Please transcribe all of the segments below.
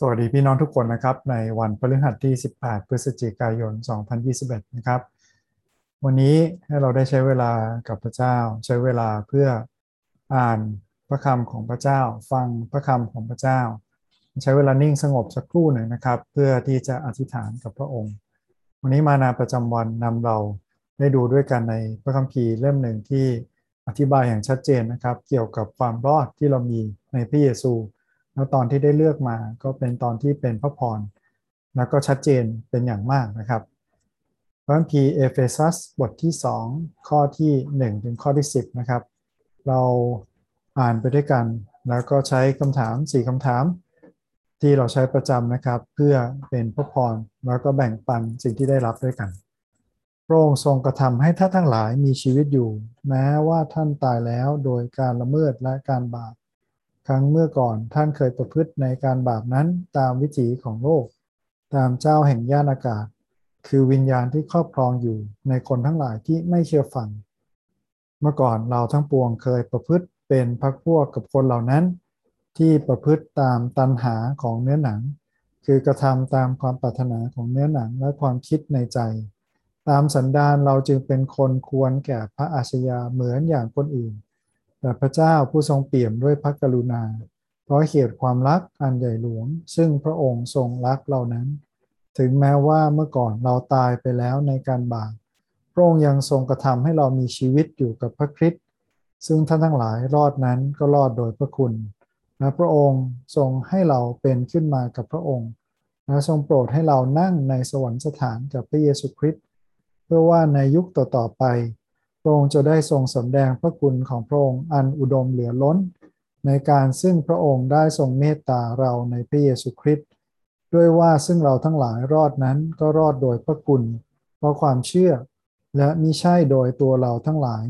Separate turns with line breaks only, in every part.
สวัสดีพี่น้องทุกคนนะครับ ในวันพฤหัสที่ 18 พฤศจิกายน 2021 นะครับ วันนี้ให้เราได้ใช้เวลากับพระเจ้า ใช้เวลาเพื่ออ่านพระคำของพระเจ้า ฟังพระคำของพระเจ้า ใช้เวลานิ่งสงบสักครู่หนึ่งนะครับ เพื่อที่จะอธิษฐานกับพระองค์ วันนี้มานาประจำวันนำเราได้ดูด้วยกันในพระคัมภีร์เล่มหนึ่งที่อธิบายอย่างชัดเจนนะครับ เกี่ยวกับความรอดที่เรามีในพระเยซู แล้วตอนที่ได้เลือกมาก็เป็นตอนที่เป็นพระพร แล้วก็ชัดเจนเป็นอย่างมากนะครับพระคัมภีร์เอเฟซัสบทที่ 2 ข้อที่ 1 ถึงข้อที่ 10 นะครับ เราอ่านไปด้วยกัน แล้วก็ใช้คำถาม 4คำถาม ที่เราใช้ประจำนะครับ เพื่อเป็นพระพร แล้วก็แบ่งปันสิ่งที่ได้รับด้วยกันพระองค์ทรงกระทำให้ท่านทั้งหลายมีชีวิตอยู่ แม้ว่าท่านตายแล้วโดยการละเมิดและการบาป ครั้งเมื่อก่อนท่านเคยประพฤติในการบาปนั้นตามวิถีของโลก ตามเจ้าแห่งย่านอากาศ คือวิญญาณที่ครอบครองอยู่ในคนทั้งหลายที่ไม่เชื่อฟัง เมื่อก่อนเราทั้งปวงเคยประพฤติเป็นพักพวกกับคนเหล่านั้น ที่ประพฤติตามตันหาของเนื้อหนัง คือกระทำตามความปรารถนาของเนื้อหนังและความคิดในใจ ตามสันดานเราจึงเป็นคนควรแก่พระอาชญาเหมือนอย่างคนอื่น แต่พระเจ้าผู้ทรงเปี่ยมด้วยพระกรุณา เพราะเหตุความรักอันใหญ่หลวง ซึ่งพระองค์ทรงรักเรานั้น ถึงแม้ว่าเมื่อก่อนเราตายไปแล้วในการบาปพระองค์ยังทรงกระทำให้เรามีชีวิตอยู่กับพระคริสต์ซึ่งท่านทั้งหลายรอดนั้นก็รอดโดยพระคุณและพระองค์ทรงให้เราเป็นขึ้นมากับพระองค์และทรงโปรดให้เรานั่งในสวรรคสถานกับพระเยซูคริสต์เพื่อว่าในยุคต่อๆไป ระองค์จะได้ทรงสำแดงพระคุณของพระองค์อันอุดมเหลือล้น ในการซึ่งพระองค์ได้ทรงเมตตาเราในพระเยซูคริสต์ด้วยว่าซึ่งเราทั้งหลายรอดนั้นก็รอดโดยพระคุณ เพราะความเชื่อ และมิใช่โดยตัวเราทั้งหลาย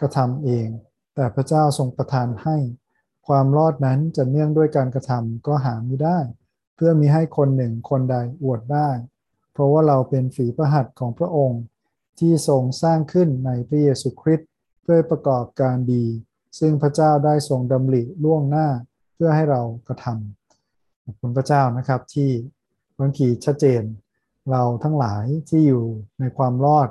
กระทำเอง แต่พระเจ้าทรงประทานให้ ความรอดนั้นจะเนื่องด้วยการกระทำก็หาไม่ได้ เพื่อมีให้คนหนึ่งคนใดอวดได้ เพราะว่าเราเป็นฝีพระหัตถ์ของพระองค์ ที่ทรงสร้างขึ้นในพระเยซูคริสต์เพื่อประกอบการดี ซึ่งพระเจ้าได้ทรงดำริล่วงหน้าเพื่อให้เรากระทำขอบคุณพระเจ้านะครับที่บางทีชัดเจน เราทั้งหลายที่อยู่ในความรอด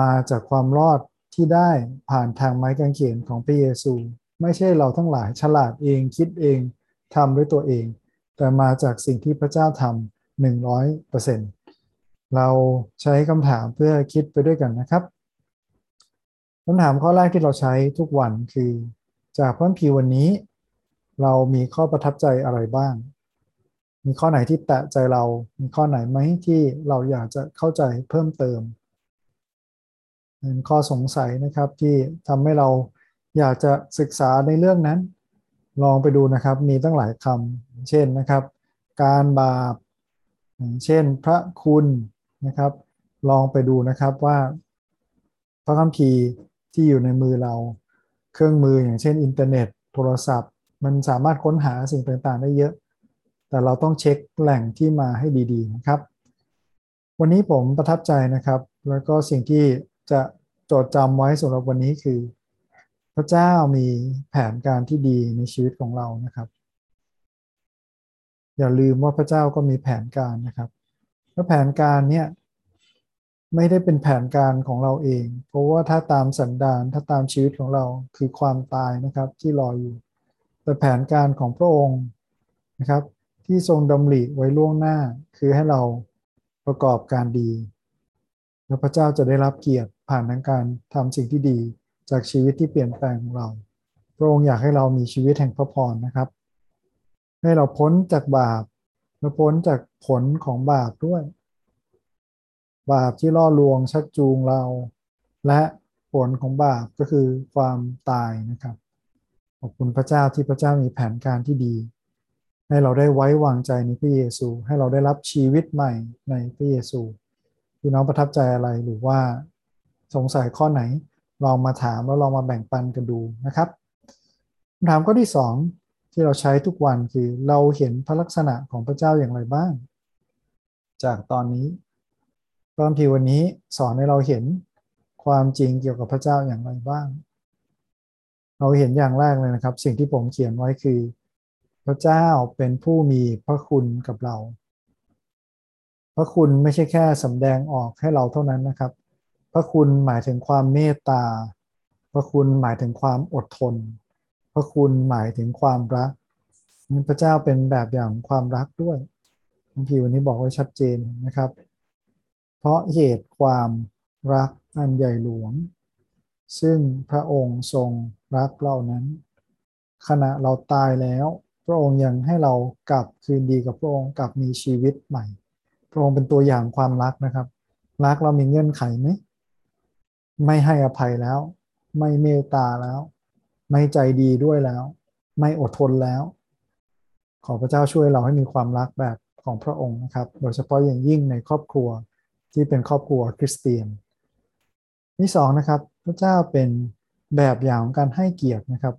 มาจากความรอดที่ได้ผ่านทางไม้กางเขนของพระเยซู ไม่ใช่เราทั้งหลายฉลาดเองคิดเองทำด้วยตัวเอง แต่มาจากสิ่งที่พระเจ้าทำหนึ่งร้อยเปอร์เซ็นต์ เราใช้คำถามเพื่อคิดไปด้วยกันนะครับคำถามข้อแรกที่เราใช้ทุกวันคือ จากพระพีวันนี้ เรามีข้อประทับใจอะไรบ้าง มีข้อไหนที่แตะใจเรา มีข้อไหนไหมที่เราอยากจะเข้าใจเพิ่มเติมเป็นข้อสงสัยนะครับที่ทำให้เราอยากจะศึกษาในเรื่องนั้น ลองไปดูนะครับมีตั้งหลายคำเช่นนะครับ การบาปเช่น พระคุณ นะครับ ลองไปดูนะครับว่าพระคัมภีร์ที่อยู่ในมือเรา เครื่องมืออย่างเช่น อินเทอร์เน็ต โทรศัพท์ มันสามารถค้นหาสิ่งต่างๆ ได้เยอะ แต่เราต้องเช็คแหล่งที่มาให้ดีๆนะครับ วันนี้ผมประทับใจนะครับ แล้วก็สิ่งที่จะจดจำไว้สำหรับวันนี้คือ พระเจ้ามีแผนการที่ดีในชีวิตของเรานะครับ อย่าลืมว่าพระเจ้าก็มีแผนการนะครับ แล้วแผนการเนี่ยไม่ได้เป็นแผนการของเราเอง เพราะว่าถ้าตามสันดานถ้าตามชีวิตของเราคือความตายนะครับที่รออยู่ แต่แผนการของพระองค์นะครับ ที่ทรงดำริไว้ล่วงหน้าคือให้เราประกอบการดี แล้วพระเจ้าจะได้รับเกียรติผ่านทางการทำสิ่งที่ดีจากชีวิตที่เปลี่ยนแปลงของเรา พระองค์อยากให้เรามีชีวิตแห่งพระพรนะครับ ให้เราพ้นจากบาป และพ้นจากผลของบาปด้วย บาปที่ล่อลวงชักจูงเรา และผลของบาปก็คือความตายนะครับขอบคุณพระเจ้าที่พระเจ้ามีแผนการที่ดี ให้เราได้ไว้วางใจในพระเยซู ให้เราได้รับชีวิตใหม่ในพระเยซูพี่น้องประทับใจอะไรหรือว่าสงสัยข้อไหนลองมาถามแล้วลองมาแบ่งปันกันดูนะครับคำถามข้อที่สอง ที่เราใช้ทุกวันคือเราเห็นพระลักษณะของพระเจ้าอย่างไรบ้าง จากตอนนี้ตอนที่วันนี้สอนให้เราเห็นความจริงเกี่ยวกับพระเจ้าอย่างไรบ้าง เราเห็นอย่างแรกเลยนะครับ สิ่งที่ผมเขียนไว้คือ พระเจ้าเป็นผู้มีพระคุณกับเรา พระคุณไม่ใช่แค่สำแดงออกให้เราเท่านั้นนะครับ พระคุณหมายถึงความเมตตา พระคุณหมายถึงความอดทน พระคุณหมายถึงความรักพระเจ้าเป็นแบบอย่างความรักด้วยบางทีวันนี้บอกไว้ชัดเจนนะครับ เพราะเหตุความรักอันใหญ่หลวง ซึ่งพระองค์ทรงรักเรานั้น ขณะเราตายแล้ว พระองค์ยังให้เรากลับคืนดีกับพระองค์กลับมีชีวิตใหม่ พระองค์เป็นตัวอย่างความรักนะครับ รักเรามีเงื่อนไขไหมไม่ให้อภัยแล้ว ไม่เมตตาแล้ว ไม่ใจดีด้วยแล้ว ไม่อดทนแล้ว ขอพระเจ้าช่วยเราให้มีความรักแบบของพระองค์นะครับ โดยเฉพาะอย่างยิ่งในครอบครัวที่เป็นครอบครัวคริสเตียนที่สองนะครับ พระเจ้าเป็นแบบอย่างของการให้เกียรตินะครับ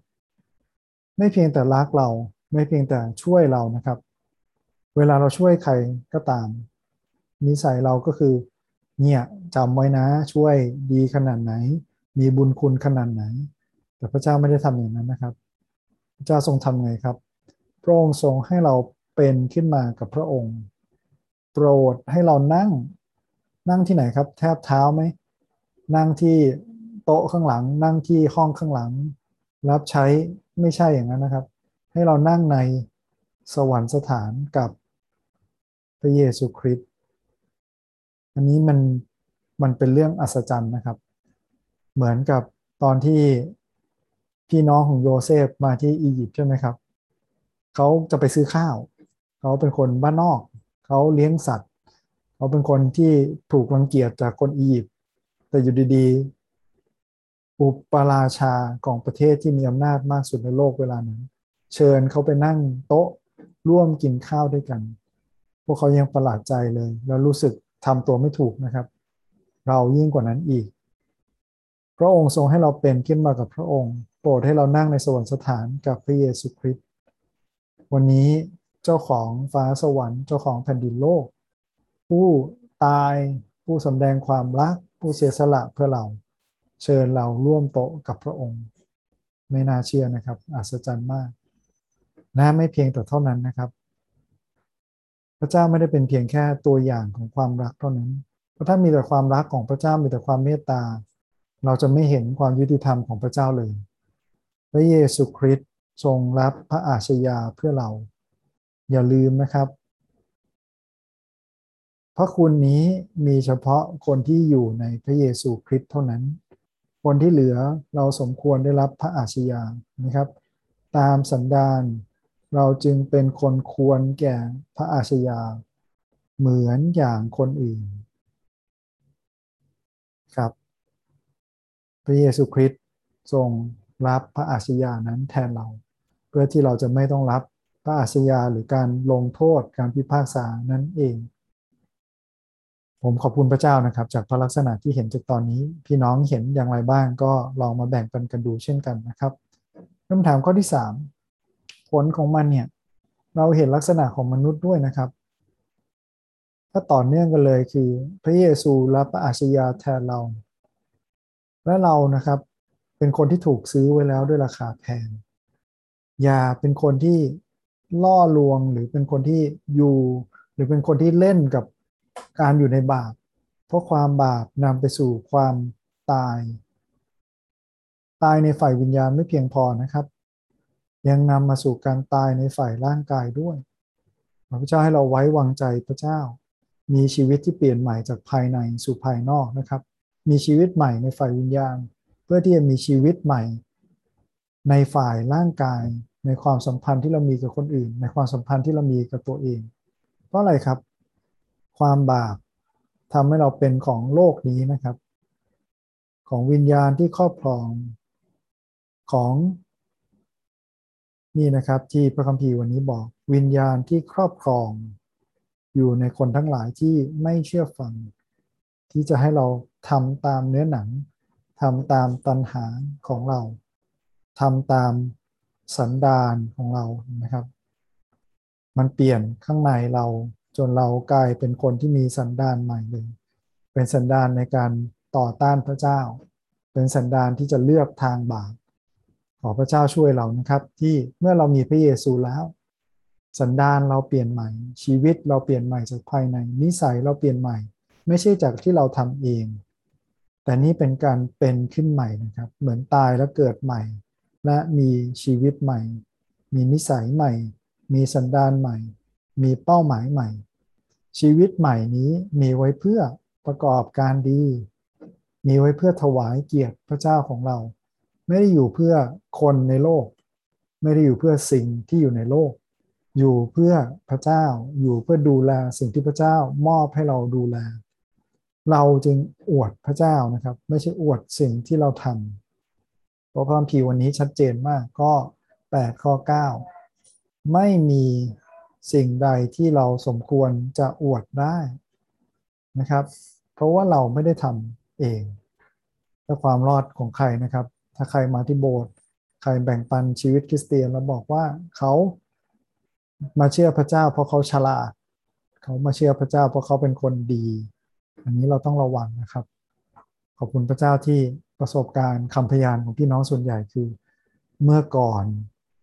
ไม่เพียงแต่รักเราไม่เพียงแต่ช่วยเรานะครับ เวลาเราช่วยใครก็ตาม นิสัยเราก็คือ เนี่ยจำไว้นะช่วยดีขนาดไหน มีบุญคุณขนาดไหน แต่พระเจ้าไม่ได้ทำอย่างนั้นนะครับ พระเจ้าทรงทำไงครับ พระองค์ทรงให้เราเป็นขึ้นมากับพระองค์ โปรดให้เรานั่ง นั่งที่ไหนครับ แทบเท้าไหม นั่งที่โต๊ะข้างหลัง นั่งที่ห้องข้างหลัง รับใช้ไม่ใช่อย่างนั้นนะครับ ให้เรานั่งในสวรรคสถานกับพระเยซูคริสต์ อันนี้มันมันเป็นเรื่องอัศจรรย์นะครับ เหมือนกับตอนที่ พี่น้องของโยเซฟมาที่อียิปต์ใช่ไหมครับเขาจะไปซื้อข้าว เขาเป็นคนบ้านนอก เขาเลี้ยงสัตว์ เขาเป็นคนที่ถูกรังเกียจจากคนอียิปต์แต่อยู่ดีๆ อุปราชาของประเทศที่มีอำนาจมากสุดในโลกเวลานั้น เชิญเขาไปนั่งโต๊ะร่วมกินข้าวด้วยกัน พวกเขายังประหลาดใจเลย แล้วรู้สึกทำตัวไม่ถูกนะครับ เรายิ่งกว่านั้นอีก พระองค์ทรงให้เราเป็นขึ้นมากับพระองค์โปรดให้เรานั่งในสวรรคสถานกับพระเยซูคริสต์วันนี้เจ้าของฟ้าสวรรค์เจ้าของแผ่นดินโลก ผู้ตายผู้สำแดงความรัก ผู้เสียสละเพื่อเรา เชิญเราร่วมโต๊ะกับพระองค์ ไม่น่าเชื่อนะครับ อัศจรรย์มากนะไม่เพียงแต่เท่านั้นนะครับ พระเจ้าไม่ได้เป็นเพียงแค่ตัวอย่างของความรักเท่านั้น เพราะถ้ามีแต่ความรักของพระเจ้ามีแต่ความเมตตา เราจะไม่เห็นความยุติธรรมของพระเจ้าเลย พระเยซูคริสต์ทรงรับพระอาชญาเพื่อเรา อย่าลืมนะครับ พระคุณนี้มีเฉพาะคนที่อยู่ในพระเยซูคริสต์เท่านั้น คนที่เหลือเราสมควรได้รับพระอาชญานะครับ ตามสันดานเราจึงเป็นคนควรแก่พระอาชญาเหมือนอย่างคนอื่น ครับ พระเยซูคริสต์ทรง รับพระอาชญานั้นแทนเรา เพื่อที่เราจะไม่ต้องรับพระอาชญาหรือการลงโทษการพิพากษานั้นเอง ผมขอบคุณพระเจ้านะครับ จากพระลักษณะที่เห็นจากตอนนี้ พี่น้องเห็นอย่างไรบ้างก็ลองมาแบ่งปันกันดูเช่นกันนะครับคำถามข้อที่ 3 ผลของมันเนี่ยเราเห็นลักษณะของมนุษย์ด้วยนะครับถ้าต่อเนื่องกันเลยคือ พระเยซูรับพระอาชญาแทนเรา และเรานะครับ เป็นคนที่ถูกซื้อไว้แล้วด้วยราคาแพง อย่าเป็นคนที่ล่อลวงหรือเป็นคนที่อยู่ หรือเป็นคนที่เล่นกับการอยู่ในบาป เพราะความบาปนำไปสู่ความตาย ตายในฝ่ายวิญญาณไม่เพียงพอนะครับ ยังนำมาสู่การตายในฝ่ายร่างกายด้วย พระเจ้าให้เราไว้วางใจพระเจ้า มีชีวิตที่เปลี่ยนใหม่จากภายในสู่ภายนอกนะครับ มีชีวิตใหม่ในฝ่ายวิญญาณ เพื่อที่จะมีชีวิตใหม่ ในฝ่ายร่างกาย ในความสัมพันธ์ที่เรามีกับคนอื่น ในความสัมพันธ์ที่เรามีกับตัวเอง เพราะอะไรครับ ความบาปทำให้เราเป็นของโลกนี้นะครับ ของวิญญาณที่ครอบครองของนี่นะครับที่พระคัมภีร์วันนี้บอกวิญญาณที่ครอบครอง อยู่ในคนทั้งหลายที่ไม่เชื่อฟัง ที่จะให้เราทำตามเนื้อหนัง ทำตามตัณหาของเราทำตามสันดานของเรานะครับ มันเปลี่ยนข้างในเราจนเรากลายเป็นคนที่มีสันดานใหม่เลย เป็นสันดานในการต่อต้านพระเจ้า เป็นสันดานที่จะเลือกทางบาปขอพระเจ้าช่วยเรานะครับ ที่เมื่อเรามีพระเยซูแล้ว สันดานเราเปลี่ยนใหม่ ชีวิตเราเปลี่ยนใหม่จากภายในนิสัยเราเปลี่ยนใหม่ ไม่ใช่จากที่เราทำเอง แต่นี่เป็นการเป็นขึ้นใหม่นะครับ เหมือนตายแล้วเกิดใหม่ และมีชีวิตใหม่ มีนิสัยใหม่ มีสันดานใหม่ มีเป้าหมายใหม่ ชีวิตใหม่นี้มีไว้เพื่อประกอบการดี มีไว้เพื่อถวายเกียรติพระเจ้าของเรา ไม่ได้อยู่เพื่อคนในโลก ไม่ได้อยู่เพื่อสิ่งที่อยู่ในโลก อยู่เพื่อพระเจ้า อยู่เพื่อดูแลสิ่งที่พระเจ้ามอบให้เราดูแล เราจึงอวดพระเจ้านะครับ ไม่ใช่อวดสิ่งที่เราทำเพราะพระคัมภีร์วันนี้ชัดเจนมากก็ 8 ข้อ 9 ไม่มีสิ่งใดที่เราสมควรจะอวดได้นะครับ เพราะว่าเราไม่ได้ทำเองและความรอดของใครนะครับ ถ้าใครมาที่โบสถ์ใครแบ่งปันชีวิตคริสเตียนแล้วบอกว่าเขามาเชื่อพระเจ้าเพราะเขาฉลาด เขามาเชื่อพระเจ้าเพราะเขาเป็นคนดี อันนี้เราต้องระวังนะครับ ขอบคุณพระเจ้าที่ประสบการณ์คำพยานของพี่น้องส่วนใหญ่คือ เมื่อก่อน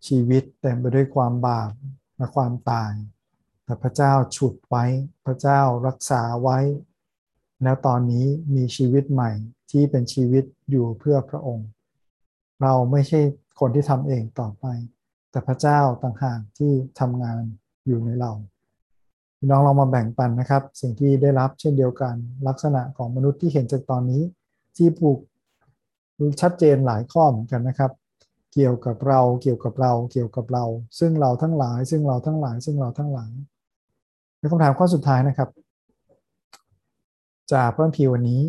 ชีวิตเต็มไปด้วยความบาปและความตาย แต่พระเจ้าฉุดไว้ พระเจ้ารักษาไว้ แล้วตอนนี้มีชีวิตใหม่ที่เป็นชีวิตอยู่เพื่อพระองค์ เราไม่ใช่คนที่ทำเองต่อไป แต่พระเจ้าต่างหากที่ทำงานอยู่ในเรา พี่น้องเรามาแบ่งปันนะครับ สิ่งที่ได้รับเช่นเดียวกันลักษณะของมนุษย์ที่เห็นจากตอนนี้ ที่ผูกชัดเจนหลายข้อเหมือนกันนะครับ เกี่ยวกับเราเกี่ยวกับเราเกี่ยวกับเรา ซึ่งเราทั้งหลาย ซึ่งเราทั้งหลาย ซึ่งเราทั้งหลายในคำถามข้อสุดท้ายนะครับ จากพระพีวันนี้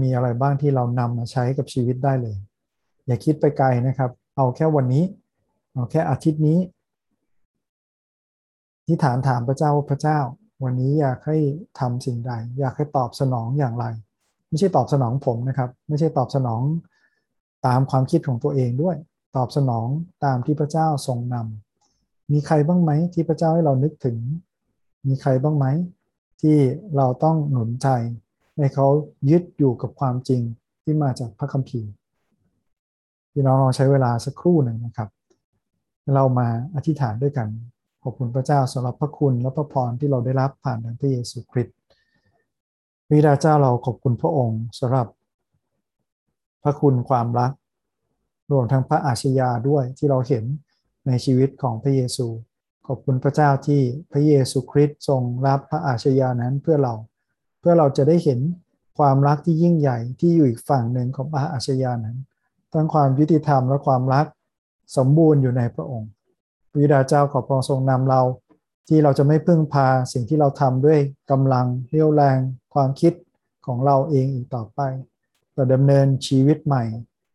มีอะไรบ้างที่เรานำมาใช้กับชีวิตได้เลย อย่าคิดไปไกลนะครับ เอาแค่วันนี้ เอาแค่อาทิตย์นี้ ที่ฐานถามพระเจ้าว่าพระเจ้า วันนี้อยากให้ทำสิ่งใด อยากให้ตอบสนองอย่างไร ไม่ใช่ตอบสนองผมนะครับ ไม่ใช่ตอบสนองตามความคิดของตัวเองด้วย ตอบสนองตามที่พระเจ้าทรงนำมีใครบ้างไหมที่พระเจ้าให้เรานึกถึง มีใครบ้างไหมที่เราต้องหนุนใจให้เขายึดอยู่กับความจริงที่มาจากพระคัมภีร์พี่น้องลองใช้เวลาสักครู่หนึ่งนะครับ เรามาอธิษฐานด้วยกัน ขอบคุณพระเจ้าสำหรับพระคุณและพระพรที่เราได้รับผ่านทางพระเยซูคริสต์วิดาเจ้าเราขอบคุณพระองค์สำหรับ พระคุณความรัก รวมทั้งพระอาชญาด้วยที่เราเห็นในชีวิตของพระเยซู ขอบคุณพระเจ้าที่พระเยซูคริสต์ทรงรับพระอาชญานั้นเพื่อเรา เพื่อเราจะได้เห็นความรักที่ยิ่งใหญ่ที่อยู่อีกฝั่งหนึ่งของพระอาชญานั้นทั้งความยุติธรรมและความรักสมบูรณ์อยู่ในพระองค์ วิดาเจ้าขอพระองค์ทรงนำเรา ที่เราจะไม่พึ่งพาสิ่งที่เราทำด้วยกำลังเรี่ยวแรง ความคิดของเราเองอีกต่อไปแต่ดำเนินชีวิตใหม่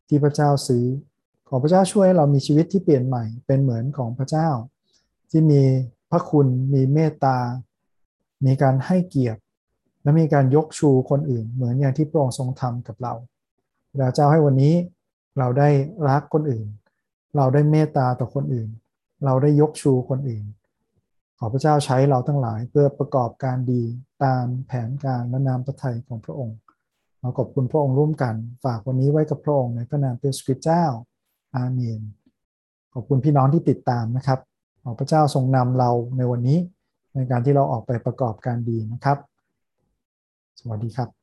ที่พระเจ้าซื้อ ขอพระเจ้าช่วยให้เรามีชีวิตที่เปลี่ยนใหม่เป็นเหมือนของพระเจ้า ที่มีพระคุณมีเมตตา มีการให้เกียรติ และมีการยกชูคนอื่น เหมือนอย่างที่พระองค์ทรงทำกับเราพระเจ้าให้วันนี้เราได้รักคนอื่น เราได้เมตตาต่อคนอื่น เราได้ยกชูคนอื่น ขอพระเจ้าใช้เราทั้งหลายเพื่อประกอบการดีตามแผนการและนามพระทัยของพระองค์ เราขอบคุณพระองค์ร่วมกัน ฝากวันนี้ไว้กับพระองค์ในพระนามพระสคริสต์เจ้า อาเมน ขอบคุณพี่น้องที่ติดตามนะครับ ขอพระเจ้าทรงนำเราในวันนี้ในการที่เราออกไปประกอบการดีนะครับ สวัสดีครับ